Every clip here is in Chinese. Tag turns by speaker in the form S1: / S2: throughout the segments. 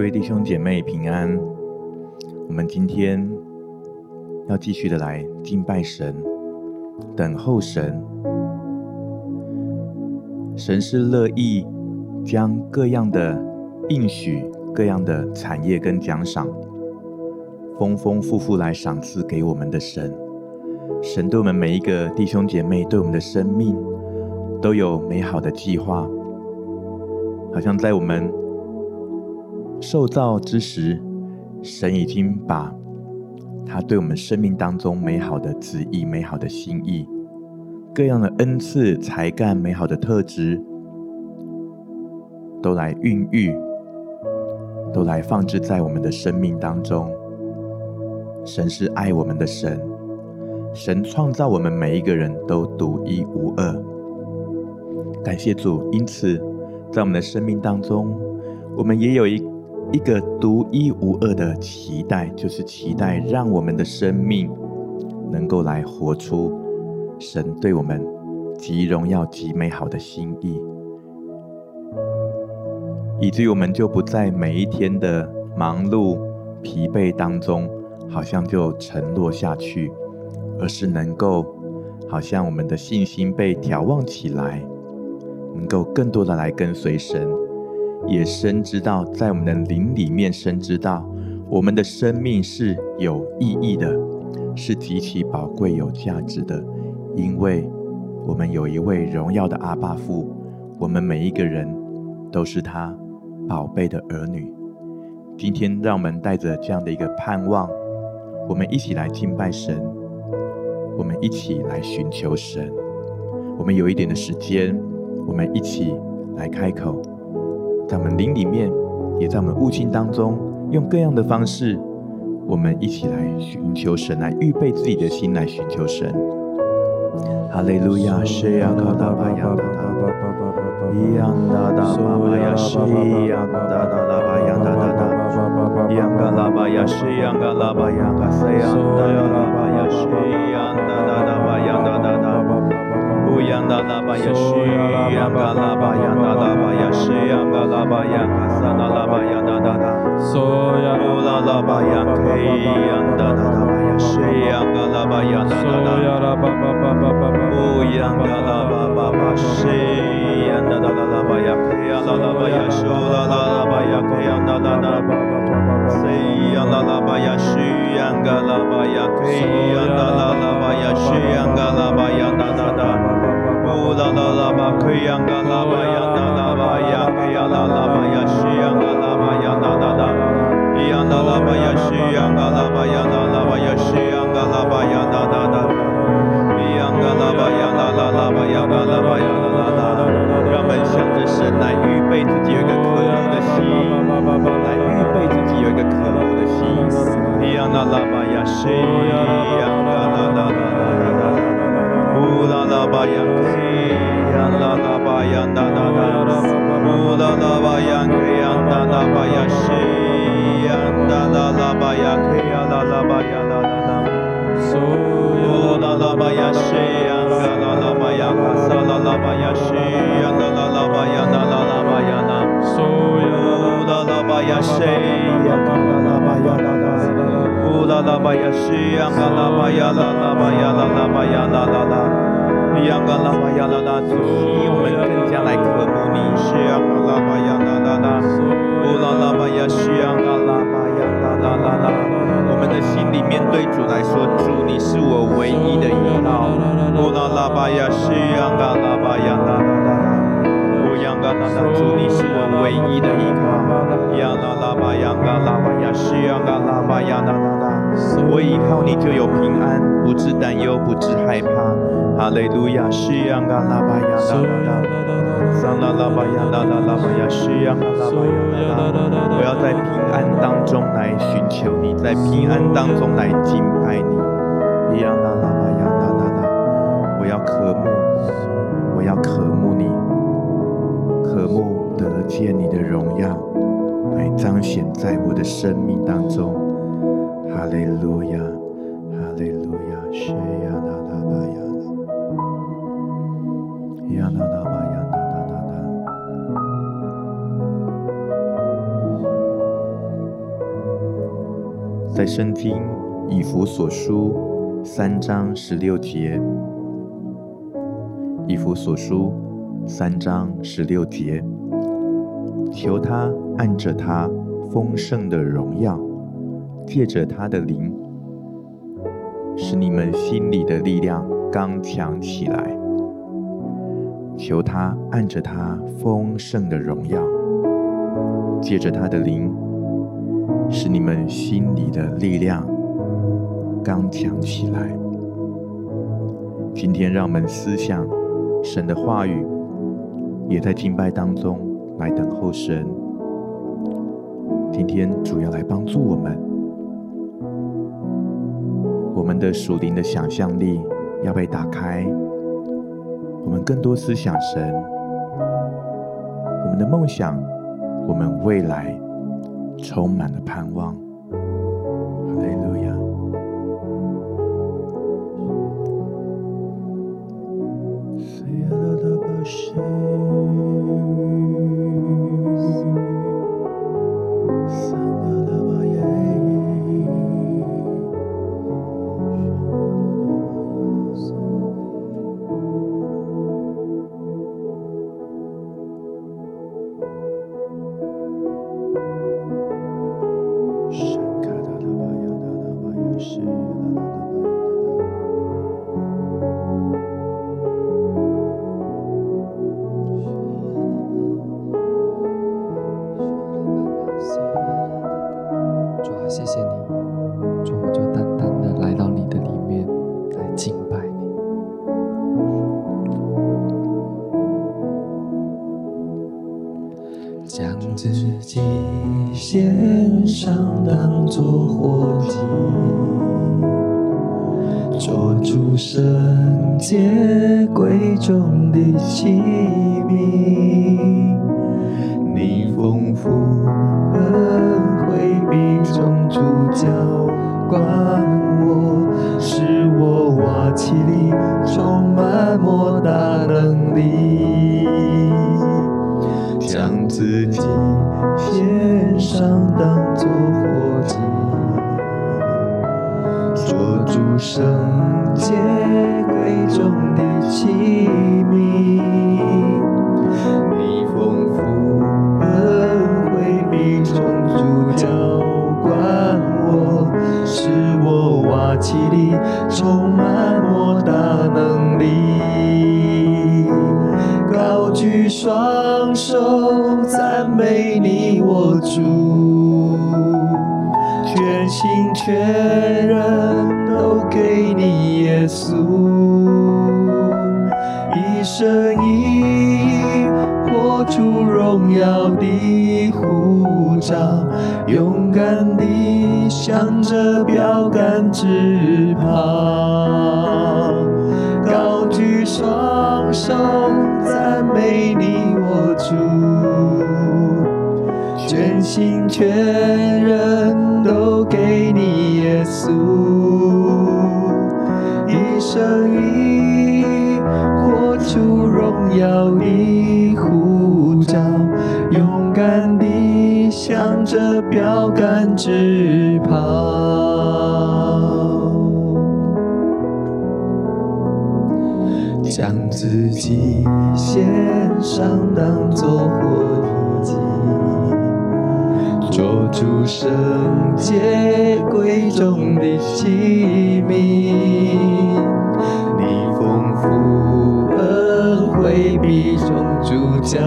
S1: 各位弟兄姐妹平安，我们今天要继续的来敬拜神，等候神。神是乐意将各样的应许、各样的产业跟奖赏，丰丰富富来赏赐给我们的神。神对我们每一个弟兄姐妹，对我们的生命，都有美好的计划，好像在我们。受造之时，神已经把他对我们生命当中美好的旨意、美好的心意、各样的恩赐、才干、美好的特质，都来孕育，都来放置在我们的生命当中。神是爱我们的神，神创造我们每一个人都独一无二。感谢主，因此在我们的生命当中，我们也有一。一个独一无二的期待，就是期待让我们的生命能够来活出神对我们极荣耀、极美好的心意，以至于我们就不在每一天的忙碌、疲惫当中，好像就沉落下去，而是能够好像我们的信心被挑旺起来，能够更多的来跟随神。也深知道，在我们的灵里面深知道，我们的生命是有意义的，是极其宝贵、有价值的，因为我们有一位荣耀的阿爸父，我们每一个人都是他宝贝的儿女。今天，让我们带着这样的一个盼望，我们一起来敬拜神，我们一起来寻求神。我们有一点的时间，我们一起来开口。在我们灵里面，也在我们悟性当中，用各样的方式，我们一起来寻求神，来预备自己的心来寻求神。哈利路亚，谢呀卡达巴呀达达，伊呀达达巴巴呀谢呀达达拉巴呀达达达，伊呀嘎拉巴呀谢呀嘎拉巴呀嘎塞呀达乌央那拉巴呀西央嘎拉巴呀那拉巴呀西央嘎拉巴呀卡萨那拉巴呀那那那，乌拉拉巴呀克央那那拉巴呀西央嘎拉巴呀那那那，乌央嘎拉巴巴巴西央那那拉巴呀克央那拉巴呀苏拉拉拉巴呀克央那那那，西央那拉巴呀西央嘎拉巴呀克央那那拉乌拉拉拉巴克央嘎拉巴呀那拉巴呀克呀拉拉巴呀西央嘎拉巴呀那那那，伊央那拉巴呀西央嘎拉巴呀那拉巴呀西央嘎拉巴呀那那那，伊央嘎拉巴呀那拉拉巴呀嘎拉巴呀那那那，让们向着神来预备自己有一个渴慕的心，来预备自己有一个渴慕的心，伊央那拉巴呀西央嘎拉拉拉拉拉。乌拉拉巴呀，嘿呀拉拉巴呀，那那那，乌拉拉巴呀，嘿呀那那巴呀，西呀那拉拉巴呀，嘿呀拉拉巴呀，那那那，乌拉拉巴呀，西呀嘎拉拉巴呀，卡萨拉拉巴呀，西呀那乌拉拉巴呀西呀嘎拉巴呀拉拉巴呀拉拉巴呀拉拉拉，呀嘎拉巴呀拉拉，主，我们更加来渴慕你，西呀嘎拉巴呀拉拉拉，乌拉拉巴呀西呀嘎拉巴呀拉拉拉拉，我们的心里面对主来说，主你是我唯一的依靠，乌拉拉巴呀西呀嘎拉巴呀拉拉拉。嘎啦啦，主你是我唯一的依靠。呀啦啦吧呀嘎啦吧呀西呀嘎啦吧呀啦啦啦，我依靠你就有平安，不致担忧，不致害怕。哈利路亚，西呀嘎啦吧呀啦啦啦，桑啦啦吧呀啦啦啦吧呀西呀嘎啦吧呀啦啦啦。我要在平安当中来寻求你，在平安当中来敬拜你。呀啦啦吧呀啦啦啦，我要渴慕，我要渴慕你。渴慕得见你的荣耀，来彰显在我的生命当中。哈利路亚，哈利路亚，谢呀啦啦吧呀啦，呀啦啦吧呀啦啦啦啦。在圣经以弗所书三章十六节，以弗所书三章十六节，求他按着他丰盛的荣耀，借着他的灵，使你们心里的力量刚强起来。求他按着他丰盛的荣耀，借着他的灵，使你们心里的力量刚强起来。今天，让我们思想神的话语，也在敬拜当中来等候神。今天主要来帮助我们，我们的属灵的想象力要被打开。我们更多思想神，我们的梦想，我们未来充满了盼望。
S2: 谢谢你，主，我就单单的来到你的里面来敬拜你。将自己献上，当作火祭，做出圣洁贵重的器皿。我瓦器里充满莫大能力，高举双手赞美你。我主，全心全人都给你，耶稣，一生一意活出荣耀的护照，勇敢地向着标杆直高举双手赞美你，我主。全心全人都给你，耶稣，一生一意活出荣耀的呼召，勇敢地向着标杆直跑，将自己献上当作活祭。做主圣洁贵重的器皿，你丰富恩惠必从主浇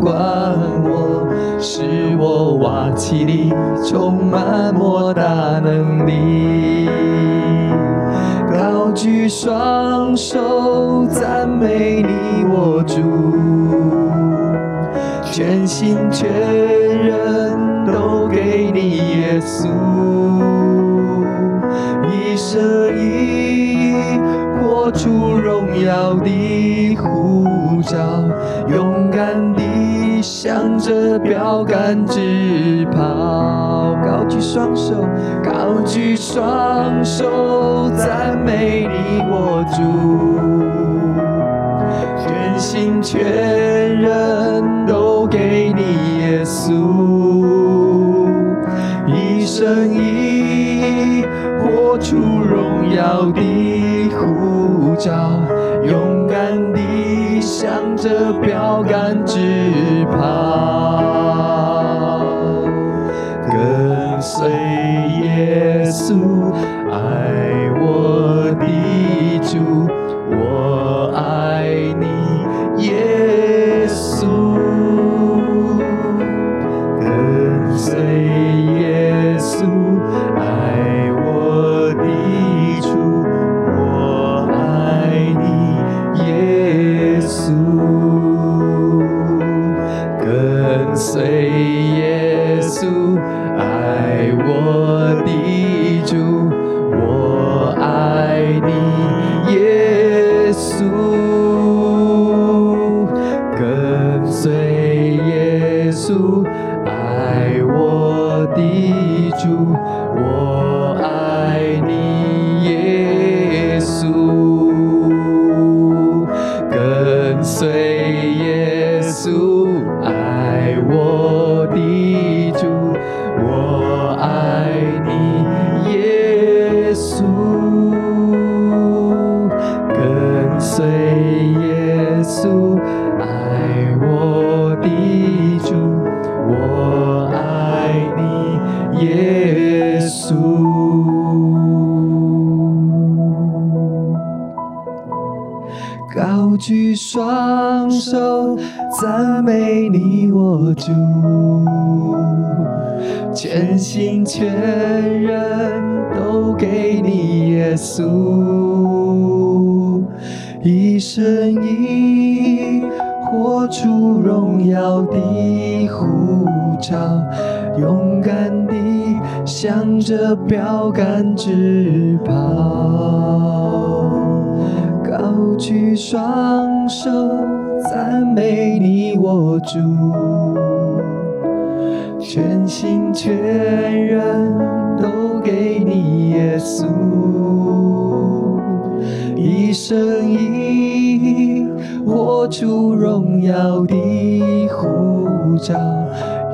S2: 灌我，使我瓦器里充满莫大能力，举双手赞美你，我主，全心全人。都给你，耶稣，一生一意活出荣耀的呼召，勇敢地向着标杆直跑，双手高举，双手赞美你。握住全心全人都给你，耶稣，一生一活出荣耀的护照。给我切人都给你，耶稣。一生一活出荣耀的护照，勇敢地向着标杆直跑，高举双手赞美你，我主。全心全人都给你耶稣，一生一活出荣耀的呼召。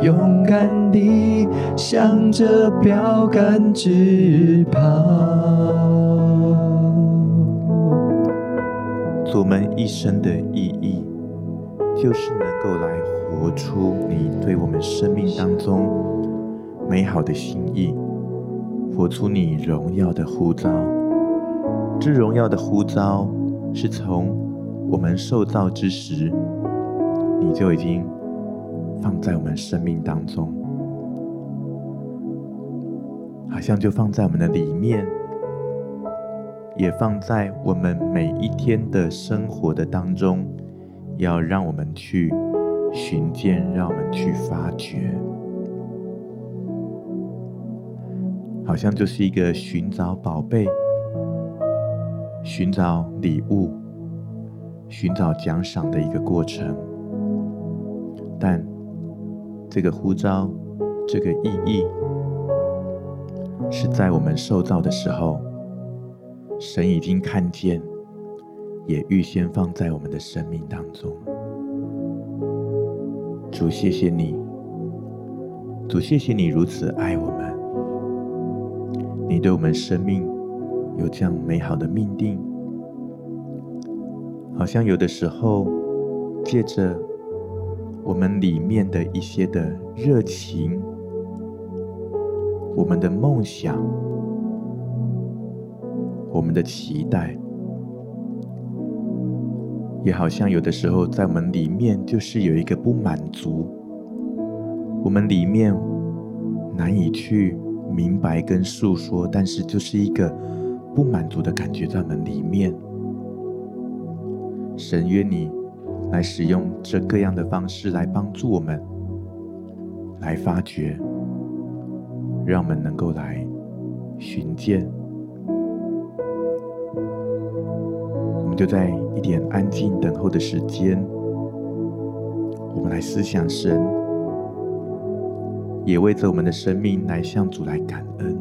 S2: 勇敢地向着标杆直跑。
S1: 我们一生的意义，就是能够来活出你对我们生命当中美好的心意，活出你荣耀的呼召。这荣耀的呼召，是从我们受造之时，你就已经。放在我们生命当中，好像就放在我们的里面，也放在我们每一天的生活的当中，要让我们去寻见，让我们去发掘，好像就是一个寻找宝贝、寻找礼物、寻找奖赏的一个过程，但。这个呼召，这个意义，是在我们受造的时候，神已经看见，也预先放在我们的生命当中。主，谢谢你，主，谢谢你如此爱我们，你对我们生命有这样美好的命定，好像有的时候借着。我们里面的一些的热情，我们的梦想，我们的期待，也好像有的时候在我们里面就是有一个不满足，我们里面难以去明白跟诉说，但是就是一个不满足的感觉在我们里面。神愿你。来使用这各样的方式来帮助我们，来发掘，让我们能够来寻见。就在一点安静等候的时间，我们来思想神，也为着我们的生命来向主来感恩。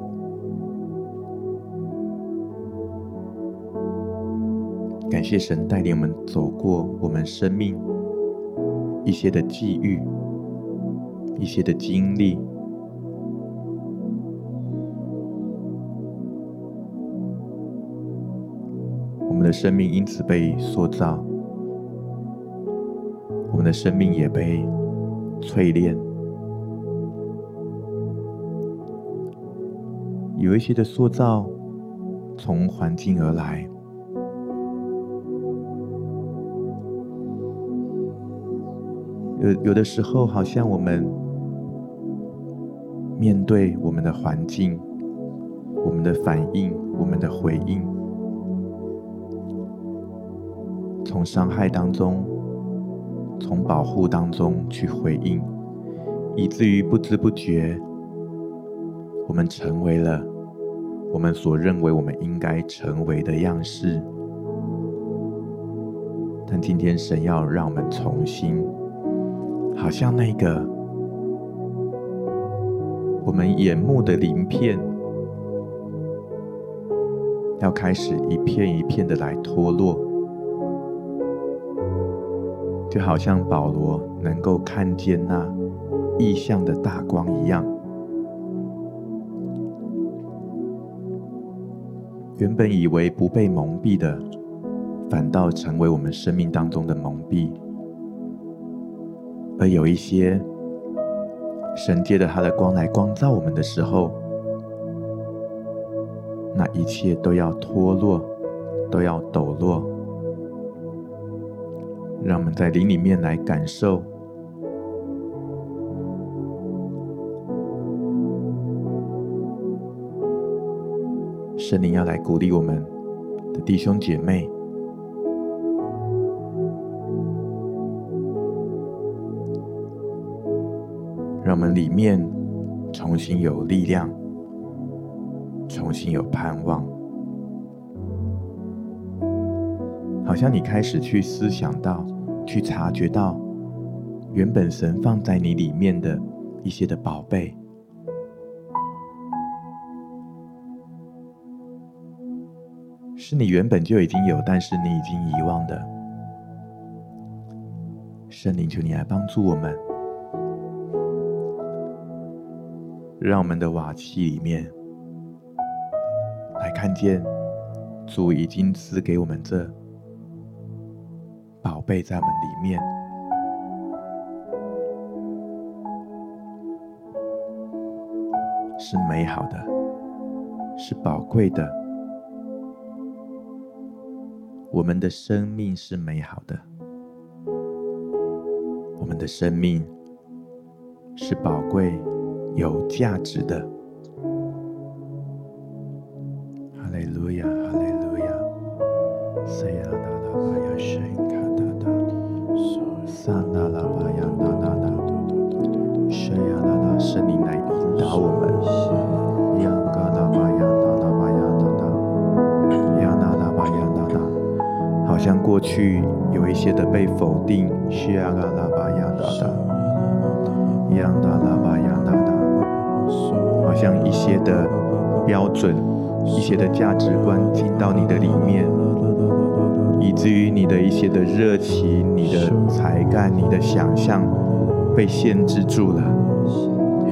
S1: 感谢神带领我们走过我们生命一些的际遇，一些的经历。生命因此被塑造，我们的生命也被淬炼。有一些的塑造从环境而来，有有的时候好像我们面对我们的环境，我们的反应，我们的回应，从伤害当中，从保护当中去回应，以至于不知不觉，我们成为了我们所认为我们应该成为的样式。但今天神要让我们重新，好像那个我们眼目的鳞片，要开始一片一片的来脱落，就好像保罗能够看见那异象的大光一样。原本以为不被蒙蔽的，反倒成为我们生命当中的蒙蔽；而有一些神借着他的光来光照我们的时候，那一切都要脱落，都要抖落。让我们在灵里面来感受。圣灵要来鼓励我们的弟兄姐妹，让我们里面重新有力量，重新有盼望。好像你开始去思想到，去察觉到，原本神放在你里面的一些的宝贝。是你原本就已经有，但是你已经遗忘的。圣灵，求你来帮助我们，让我们的瓦器里面来看见主已经赐给我们这贝在我们里面，是美好的，是宝贵的。我们的生命是美好的，我们的生命是宝贵、有价值的。些的价值观进到你的里面，以至于你的一些的热情、你的才干、你的想象被限制住了。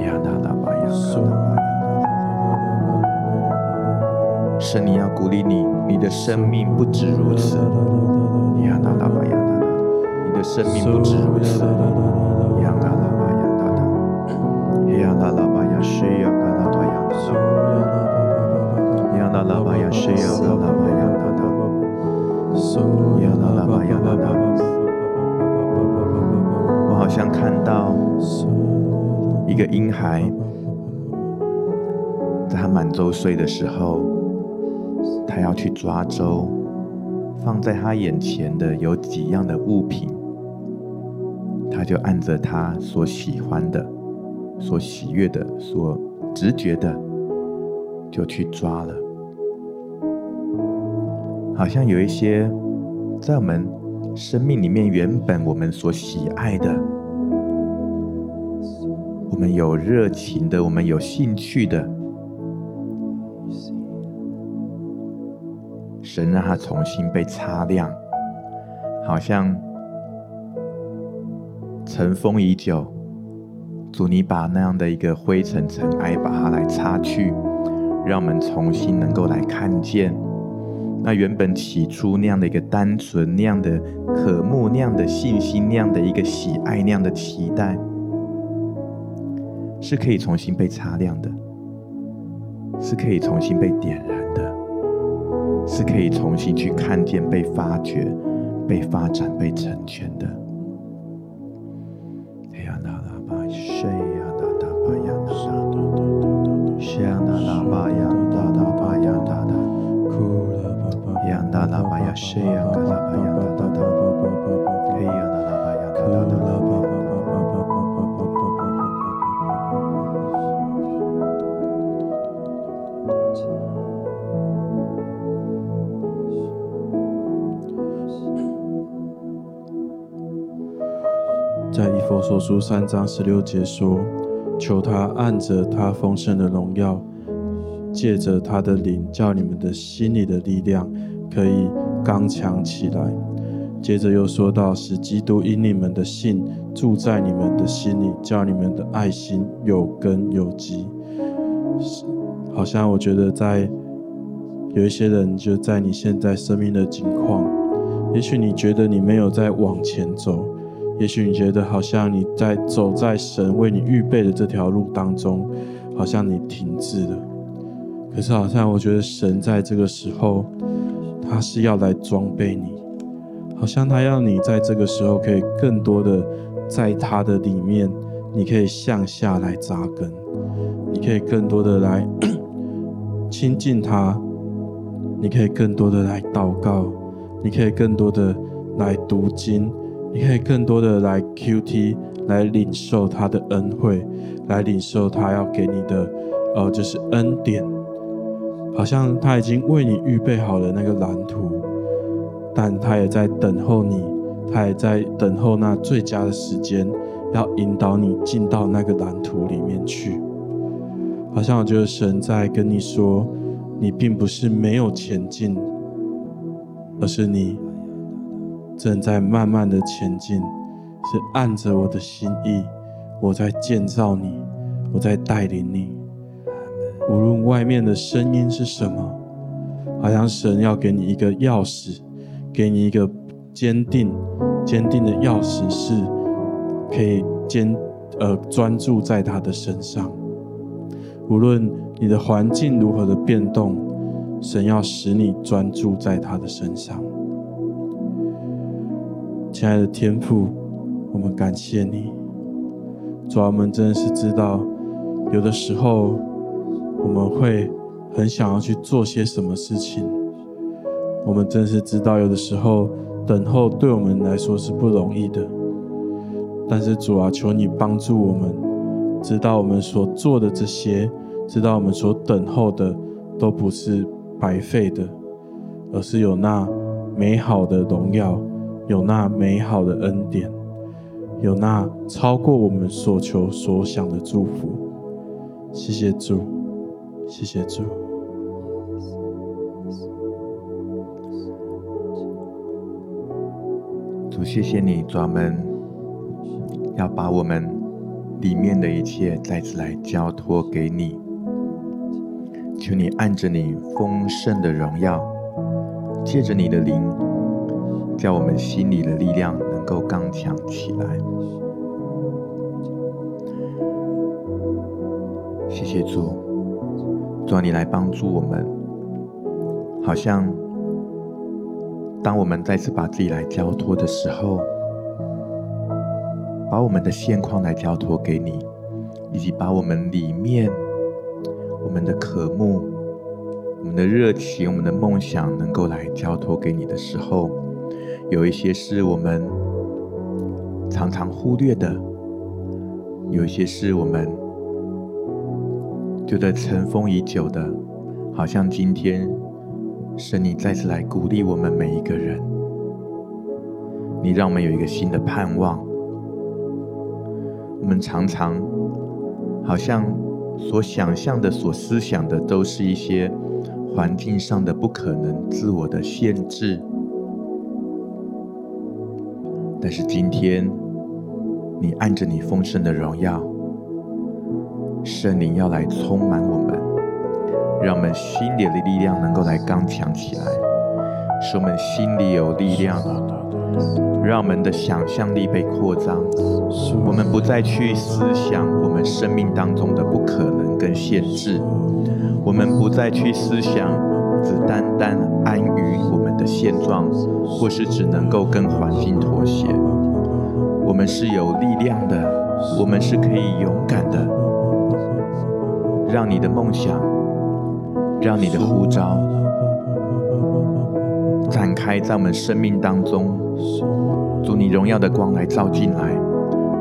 S1: 亚达拉巴亚嘎拉巴亚，神，你要鼓励你。你的生命不止如此，亚那拉巴亚那那，你的生命不止如此，是亚那拉巴亚那那，亚那拉巴亚那那。我好像看到一个婴孩，在他满周岁的时候。他要去抓周，放在他眼前的有几样的物品，他就按着他所喜欢的、所喜悦的、所直觉的，就去抓了。好像有一些在我们生命里面原本我们所喜爱的，我们有热情的，我们有兴趣的。神让它重新被擦亮，好像尘封已久。主，你把那样的一个灰尘尘埃，把它来擦去，让我们重新能够来看见那原本起初那样的一个单纯、那样的渴慕、那样的信心、那样的一个喜爱、那样的期待，是可以重新被擦亮的，是可以重新被点燃的，是可以重新去看见、被发掘、被发展、被成全的。呀，那拉巴谁呀？那拉巴呀，那拉巴呀，谁呀？那拉巴呀，那拉，嘿呀，那拉巴呀，那拉，那拉巴。
S3: 在以佛所书三章十六节说：“求他按着他丰盛的荣耀，借着他的灵，叫你们的心里的力量可以刚强起来。”接着又说到：“使基督因你们的信住在你们的心里，叫你们的爱心有根有基。”好像我觉得在有一些人就在你现在生命的境况，也许你觉得你没有在往前走。也许你觉得好像你在走在神为你预备的这条路当中，好像你停滞了。可是好像我觉得神在这个时候，他是要来装备你，好像他要你在这个时候可以更多的在他的里面，你可以向下来扎根，你可以更多的来 亲近他，你可以更多的来祷告，你可以更多的来读经。你可以更多的来 QT，来领受他的恩惠，来领受他要给你的，呃，就是恩典。好像他已经为你预备好了那个蓝图，但他也在等候你，他也在等候那最佳的时间，要引导你进到那个蓝图里面去。好像我觉得神在跟你说，你并不是没有前进，而是你。正在慢慢的前进，是按着我的心意，我在建造你，我在带领你。无论外面的声音是什么，好像神要给你一个钥匙，给你一个坚定、坚定的钥匙，是可以坚呃专注在他的身上。无论你的环境如何的变动，神要使你专注在他的身上。亲爱的天父，我们感谢你。主啊，我们真的是知道，有的时候我们会很想要去做些什么事情。我们真是知道，有的时候等候对我们来说是不容易的。但是主啊，求你帮助我们，知道我们所做的这些，知道我们所等候的都不是白费的，而是有那美好的荣耀。有那美好的恩典，有那超过我们所求所想的祝福。谢谢主，谢谢主。
S1: 主，谢谢你，专门要把我们里面的一切再次来交托给你。求你按着你丰盛的荣耀，借着你的灵。叫我们心里的力量能够刚强起来。谢谢主，主啊，你来帮助我们。好像当我们再次把自己来交托的时候，把我们的现况来交托给你，以及把我们里面我们的渴慕、我们的热情、我们的梦想能够来交托给你的时候。有一些是我们常常忽略的，有一些是我们觉得尘封已久的，好像今天是你再次来鼓励我们每一个人，你让我们有一个新的盼望。我们常常好像所想象的、所思想的，都是一些环境上的不可能、自我的限制。但是今天，你按着你丰盛的荣耀，圣灵要来充满我们，让我们心里的力量能够来刚强起来，使我们心里有力量，让我们的想象力被扩张。我们不再去思想我们生命当中的不可能跟限制，我们不再去思想只单单安于我们的现状，或是只能够跟环境妥协。我们是有力量的，我们是可以勇敢的，让你的梦想，让你的呼召展开在我们生命当中，主你荣耀的光来照进来，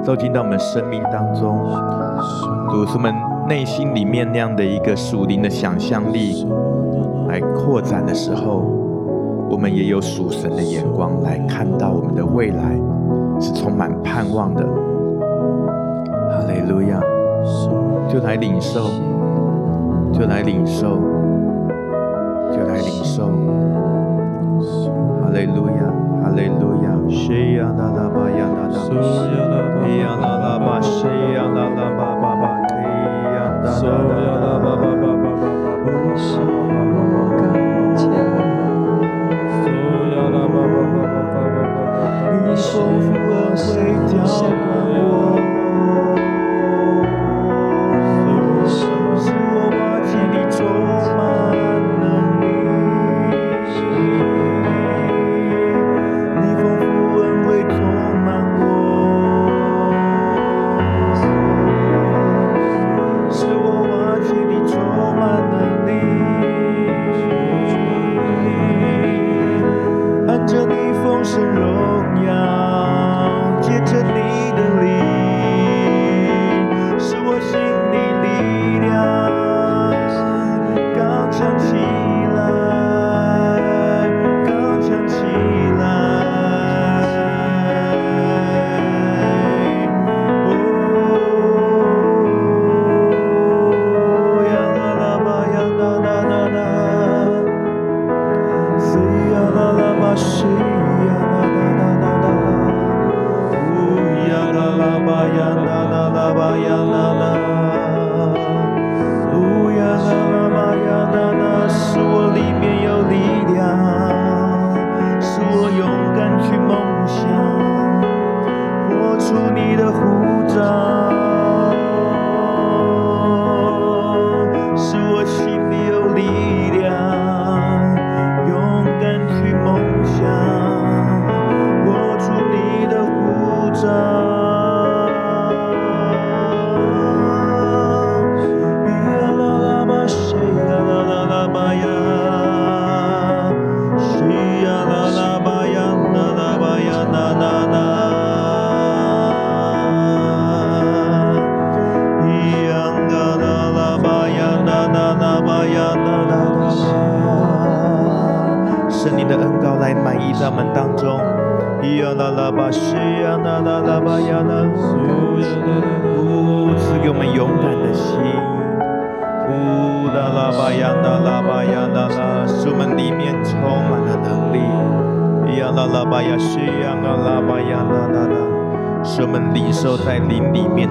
S1: 照进到我们生命当中，主我们内心里面那样的一个属灵的想象力来扩展的时候，我们也有属神的眼光来看到我们的未来。是充满盼望的，哈利路亚！就来领受，就来领受，就来领受，哈利路亚，哈利路亚！谁呀啦啦吧呀啦啦，谁呀啦啦吧，谁呀啦啦吧吧吧，谁呀啦啦吧吧吧吧吧，是柔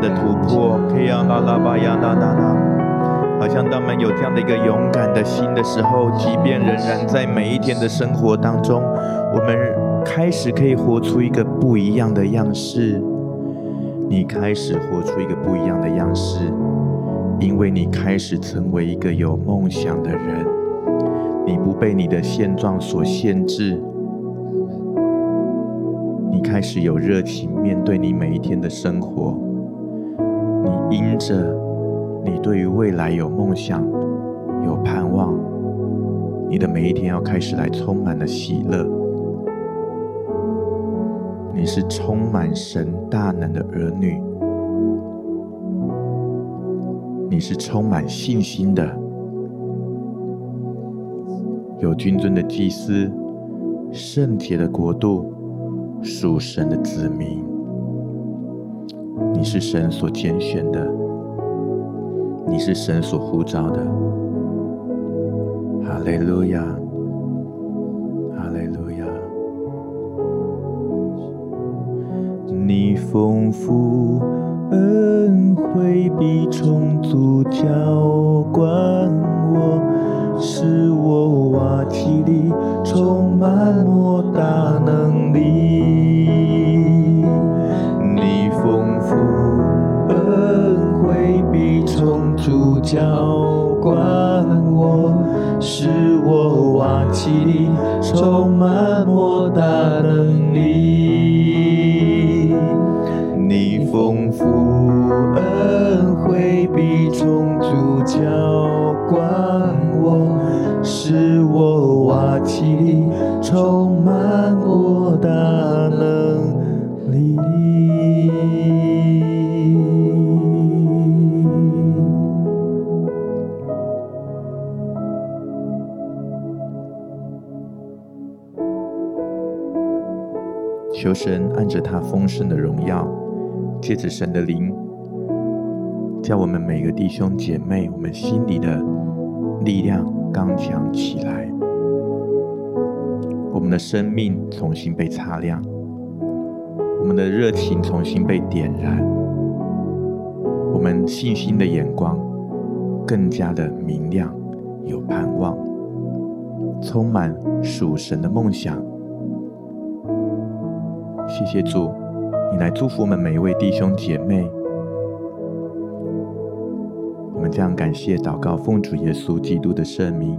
S1: 的突破。K 呀啦啦吧呀啦啦啦，好像当们有这样的一个勇敢的心的时候，即便仍然在每一天的生活当中，我们开始可以活出一个不一样的样式。你开始活出一个不一样的样式，因为你开始成为一个有梦想的人。你不被你的现状所限制，你开始有热情面对你每一天的生活。因着你对于未来有梦想、有盼望。你的每一天要开始来充满了喜乐，你是充满神大能的儿女，你是充满信心的，有君尊的祭司，圣洁的国度，属神的子民，你是神所拣选的，你是神所呼召的。哈利路亚，哈利路亚。你丰富恩惠必充足浇灌我，使我瓦器里充
S2: 满莫大浇灌我，使我瓦器里充满莫大的
S1: 求神按着他丰盛的荣耀，借着神的灵，叫我们每个弟兄姐妹，我们心里的力量刚强起来，我们的生命重新被擦亮，我们的热情重新被点燃，我们信心的眼光更加的明亮，有盼望，充满属神的梦想。谢谢主，你来祝福我们每一位弟兄姐妹。我们将感谢祷告，奉主耶稣基督的圣名，